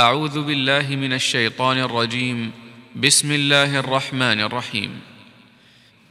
أعوذ بالله من الشيطان الرجيم. بسم الله الرحمن الرحيم.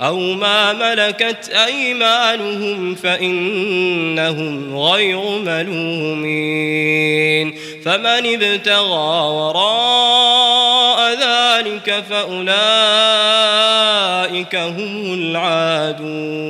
أو ما ملكت أيمانهم فإنهم غير ملومين. فمن ابتغى وراء ذلك فأولئك هم العادون.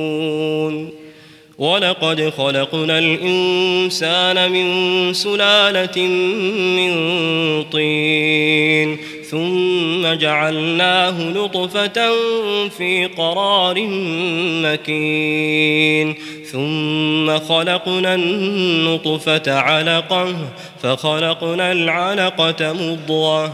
ولقد خلقنا الإنسان من سلالة من طين ثم جعلناه نطفة في قرار مكين ثم خلقنا النطفة علقة فخلقنا العلقة مضغة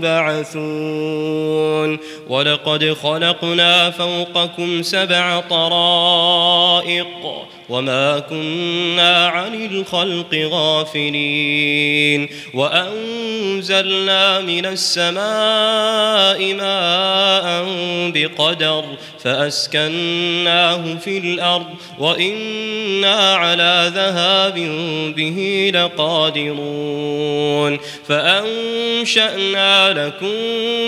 تبعثون ولقد خلقنا فوقكم سبع طرائق. وما كنا عن الخلق غافلين وأنزلنا من السماء ماء بقدر فأسكناه في الأرض وإنا على ذهاب به لقادرون فأنشأنا لكم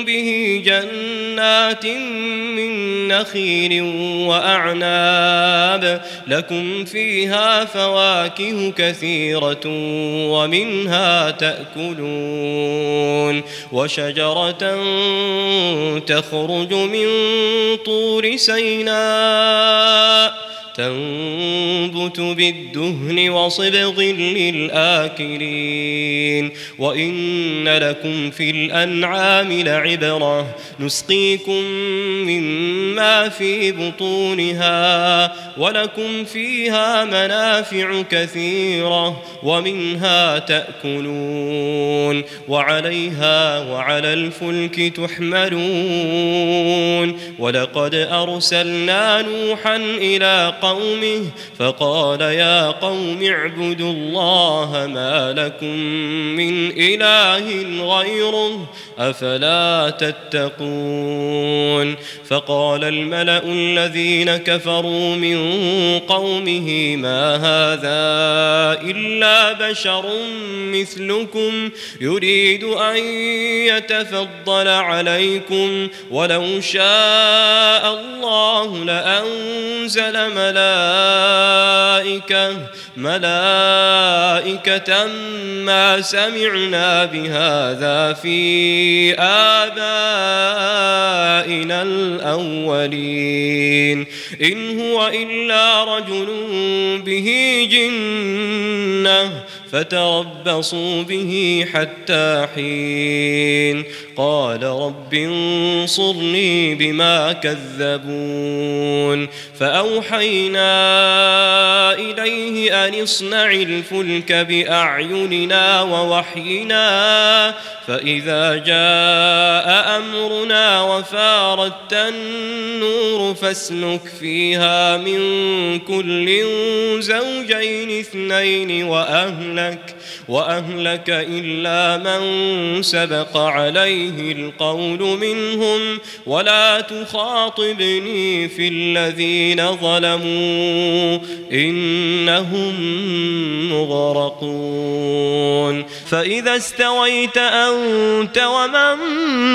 به جنات من نخيل وأعناب لكم فيها فواكه كثيرة ومنها تأكلون وشجرة تخرج من طور سيناء تنبت بالدهن وصبغ للآكلين وإن لكم في الأنعام لعبرة نسقيكم مما في بطونها ولكم فيها منافع كثيرة ومنها تأكلون وعليها وعلى الفلك تحملون ولقد أرسلنا نوحا إلى قومه فقال يا قوم اعبدوا الله ما لكم من إله غيره أفلا تتقون فقال الملأ الذين كفروا من قومه ما هذا إلا بشر مثلكم يريد أن يتفضل عليكم ولو شاء الله لأنزل ملائكة ملائكة ما سمعنا بهذا في آبائنا الأولين. إن هو إلا رجل به جنة فتربصوا به حتى حين. قال رب انصرني بما كذبون فأوحينا إليه أن اصنع الفلك بأعيننا ووحينا فإذا جاء أمرنا وفارت النور فاسلك فيها من كل زوجين اثنين وأهلك وأهلك إلا من سبق عليه القول منهم ولا تخاطبني في الذين ظلموا إنهم مغرقون. فإذا استويت أنت ومن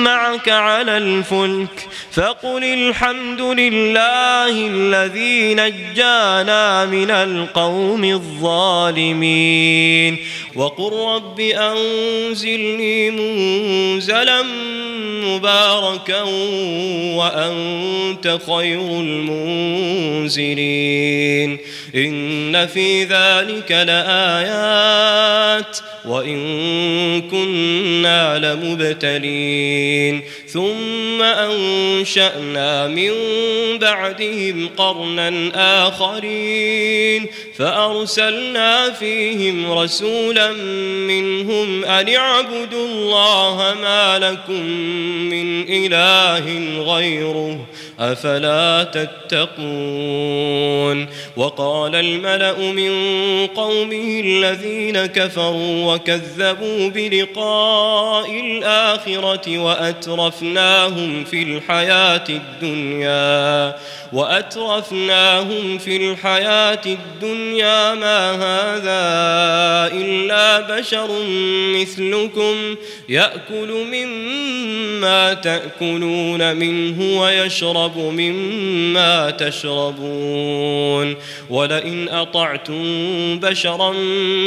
معك على الفلك فقل الحمد لله الذي نجانا من القوم الظالمين. وقل رب أنزلني منزلا مباركا وأنت خير المنزلين. إن في ذلك لآيات وإن كنا لمبتلين. ثم أنشأنا من بعدهم قرنا آخرين. فأرسلنا فيهم رسولا منهم أن اعبدوا الله ما لكم من إله غيره. أفلا تتقون؟ وقال الملأ من قومه الذين كفروا وكذبوا بلقاء الآخرة وأترفناهم في الحياة الدنيا وأترفناهم في الحياة الدنيا ما هذا إلا بشر مثلكم يأكل مما تأكلون منه ويشرب مما تشربون. ولئن أطعتم بشرا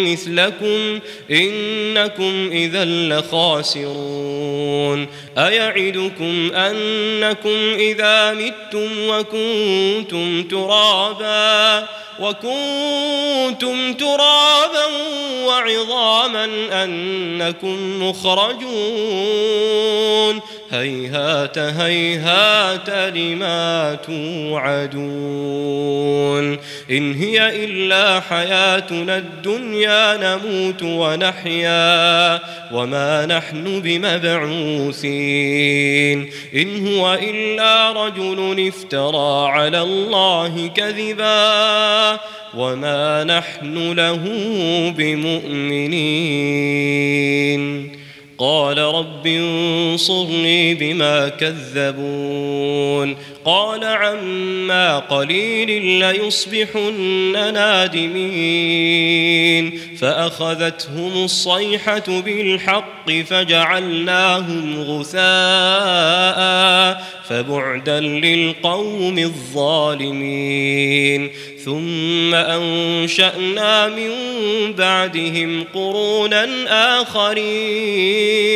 مثلكم إنكم إذا لخاسرون. أيعدكم أنكم إذا متم وكنتم ترابا وكنتم ترابا وعظاما أنكم مخرجون. هيهات هيهات لما توعدون. إن هي إلا حياتنا الدنيا نموت ونحيا وما نحن بمبعوثين. إن هو إلا رجل افترى على الله كذبا وما نحن له بمؤمنين. قال رب انصرني بما كذبون قال عما قليل ليصبحن نادمين. فأخذتهم الصيحة بالحق فجعلناهم غثاء فبعدا للقوم الظالمين. ثم أنشأنا من بعدهم قرونا آخرين.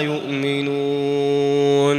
يؤمنون.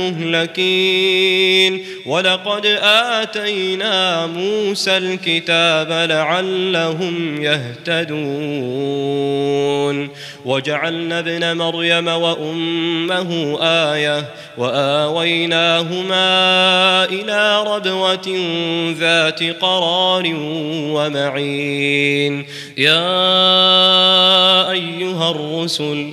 المهلكين. ولقد آتينا موسى الكتاب لعلهم يهتدون. وجعلنا ابن مريم وأمه آية وآويناهما إلى ربوة ذات قرار ومعين. يا أيها الرسل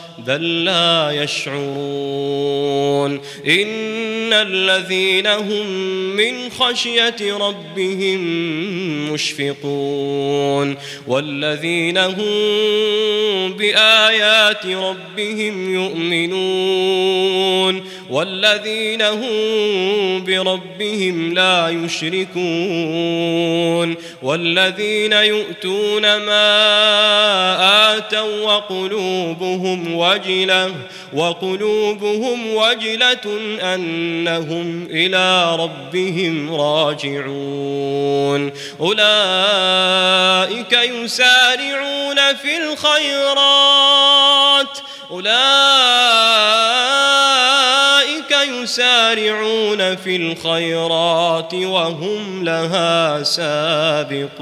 بل لا يشعرون إن الذين هم من خشية ربهم مشفقون والذين هم بآيات ربهم يؤمنون والذين هم بربهم لا يشركون والذين يؤتون ما آتوا وقلوبهم وجلة وقلوبهم وجلة أنهم إلى ربهم راجعون. أولئك يسارعون في الخيرات. أولئك يسارعون في الخيرات وهم لها سابقون.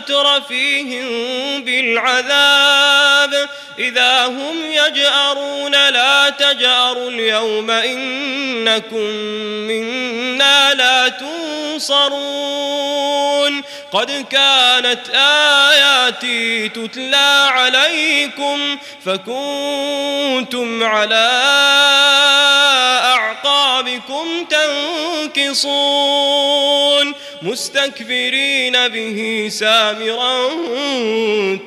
اخذنا مترفيهم بالعذاب إذا هم يجأرون لا تجأروا اليوم إنكم منا لا تنصرون قد كانت آياتي تتلى عليكم فكنتم على أعقابكم تنكصون مستكبرين به سامرا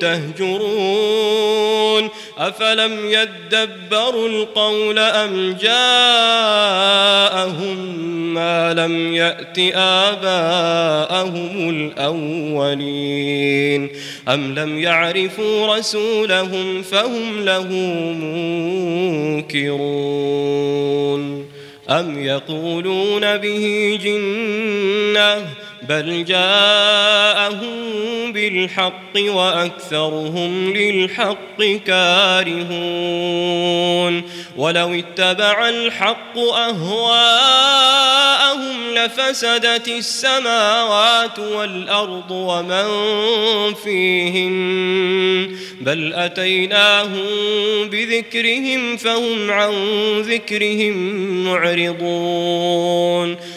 تهجرون. أفلم يدبروا القول أم جاءهم ما لم يأت آباءهم الأولين؟ أم لم يعرفوا رسولهم فهم له منكرون؟ أم يقولون به جنة بل جاءهم بالحق وأكثرهم للحق كارهون ولو اتبع الحق أهواءهم لفسدت السماوات والأرض ومن فيهن بل أتيناهم بذكرهم فهم عن ذكرهم معرضون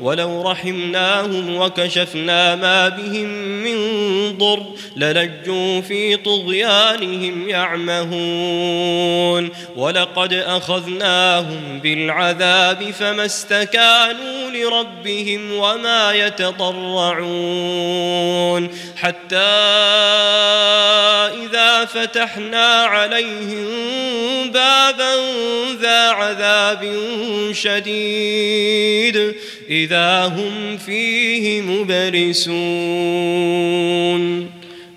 ولو رحمناهم وكشفنا ما بهم من ضر للجوا في طغيانهم يعمهون. ولقد أخذناهم بالعذاب فما استكانوا لربهم وما يتضرعون. حتى إذا فتحنا عليهم بابا ذا عذاب شديد. إذا هم فيه مبلسون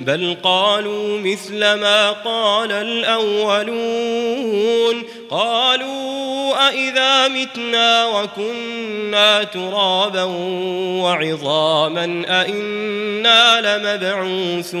بل قالوا مثل ما قال الأولون. قالوا أإذا متنا وكنا ترابا وعظاما أإنا لمبعوثون.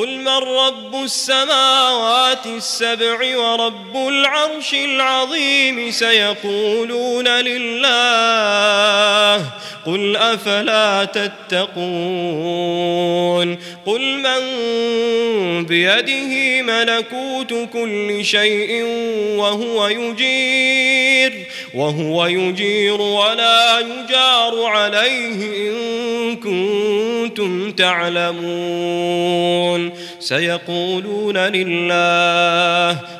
قل من رب السماوات السبع ورب العرش العظيم سيقولون لله قل أفلا تتقون قل من بيده ملكوت كل شيء وهو يجير وهو يجير ولا يجار عليه إن كنتم تعلمون. سيقولون لله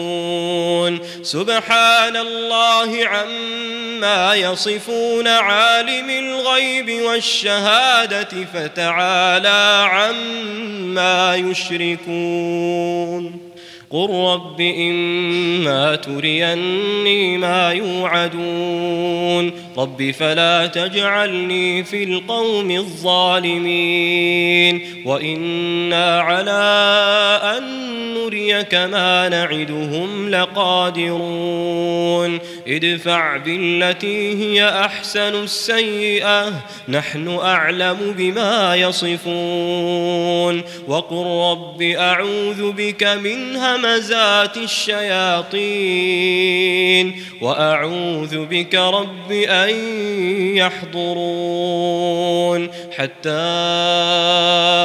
يصفون سبحان الله عما يصفون عالم الغيب والشهادة فتعالى عما يشركون. قل رب إما تريني ما يوعدون رب فلا تجعلني في القوم الظالمين وإنا على أن نريك ما نعدهم لقادرون ادفع بالتي هي أحسن السيئة نحن أعلم بما يصفون وقل رب أعوذ بك من همزات الشياطين وأعوذ بك رب أن يحضرون حتى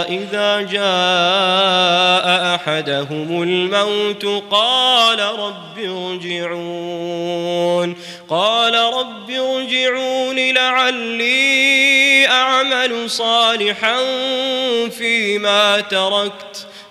إذا جاء أحدهم الموت قال رب ارجعون قال رب ارجعون لعلي أعمل صالحا فيما تركت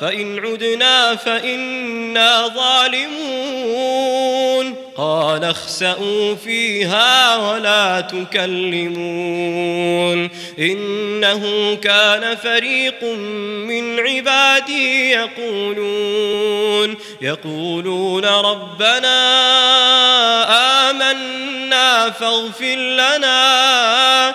فإن عدنا فإنا ظالمون. قال اخسأوا فيها ولا تكلمون. إنه كان فريق من عبادي يقولون يقولون ربنا آمنا فاغفر لنا.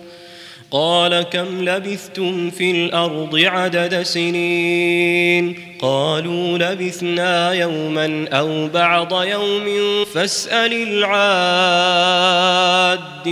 قال كم لبثتم في الأرض عدد سنين قالوا لبثنا يوما أو بعض يوم فاسأل العادين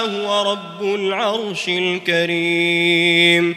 هو رب العرش الكريم.